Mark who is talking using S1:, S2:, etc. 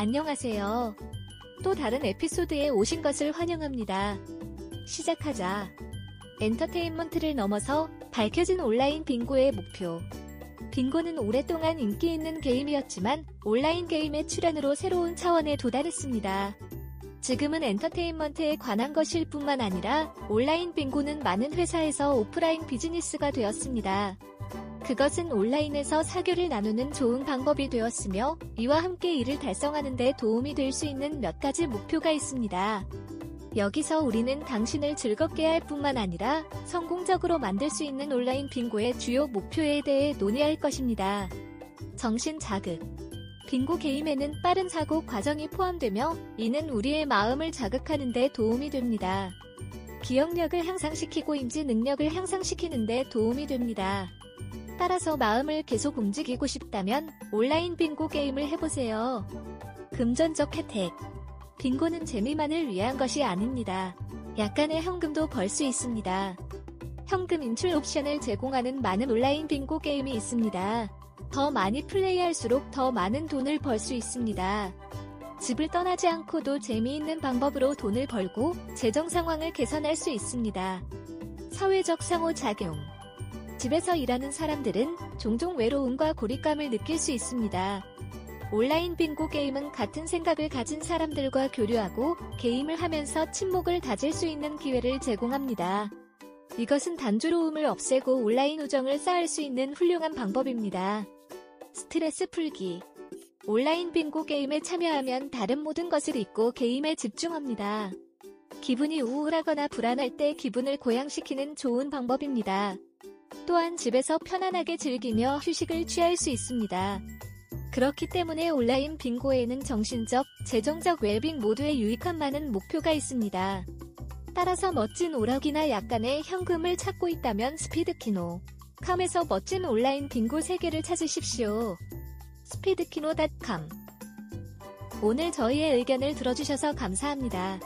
S1: 안녕하세요. 또 다른 에피소드에 오신 것을 환영합니다. 시작하자. 엔터테인먼트를 넘어서 밝혀진 온라인 빙고의 목표. 빙고는 오랫동안 인기 있는 게임이었지만 온라인 게임의 출현으로 새로운 차원에 도달했습니다. 지금은 엔터테인먼트에 관한 것일 뿐만 아니라 온라인 빙고는 많은 회사에서 오프라인 비즈니스가 되었습니다. 그것은 온라인에서 사교를 나누는 좋은 방법이 되었으며 이와 함께 이를 달성하는 데 도움이 될 수 있는 몇 가지 목표가 있습니다. 여기서 우리는 당신을 즐겁게 할 뿐만 아니라 성공적으로 만들 수 있는 온라인 빙고의 주요 목표에 대해 논의할 것입니다. 정신 자극. 빙고 게임에는 빠른 사고 과정이 포함되며 이는 우리의 마음을 자극하는 데 도움이 됩니다. 기억력을 향상시키고 인지 능력을 향상시키는 데 도움이 됩니다. 따라서 마음을 계속 움직이고 싶다면 온라인 빙고 게임을 해보세요. 금전적 혜택. 빙고는 재미만을 위한 것이 아닙니다. 약간의 현금도 벌 수 있습니다. 현금 인출 옵션을 제공하는 많은 온라인 빙고 게임이 있습니다. 더 많이 플레이할수록 더 많은 돈을 벌 수 있습니다. 집을 떠나지 않고도 재미있는 방법으로 돈을 벌고 재정 상황을 개선할 수 있습니다. 사회적 상호작용. 집에서 일하는 사람들은 종종 외로움과 고립감을 느낄 수 있습니다. 온라인 빙고 게임은 같은 생각을 가진 사람들과 교류하고 게임을 하면서 친목을 다질 수 있는 기회를 제공합니다. 이것은 단조로움을 없애고 온라인 우정을 쌓을 수 있는 훌륭한 방법입니다. 스트레스 풀기. 온라인 빙고 게임에 참여하면 다른 모든 것을 잊고 게임에 집중합니다. 기분이 우울하거나 불안할 때 기분을 고양시키는 좋은 방법입니다. 또한 집에서 편안하게 즐기며 휴식을 취할 수 있습니다. 그렇기 때문에 온라인 빙고에는 정신적, 재정적 웰빙 모두에 유익한 많은 목표가 있습니다. 따라서 멋진 오락이나 약간의 현금을 찾고 있다면 스피드키노. 컴에서 멋진 온라인 빙고 세계를 찾으십시오. 스피드키노닷컴 오늘 저희의 의견을 들어주셔서 감사합니다.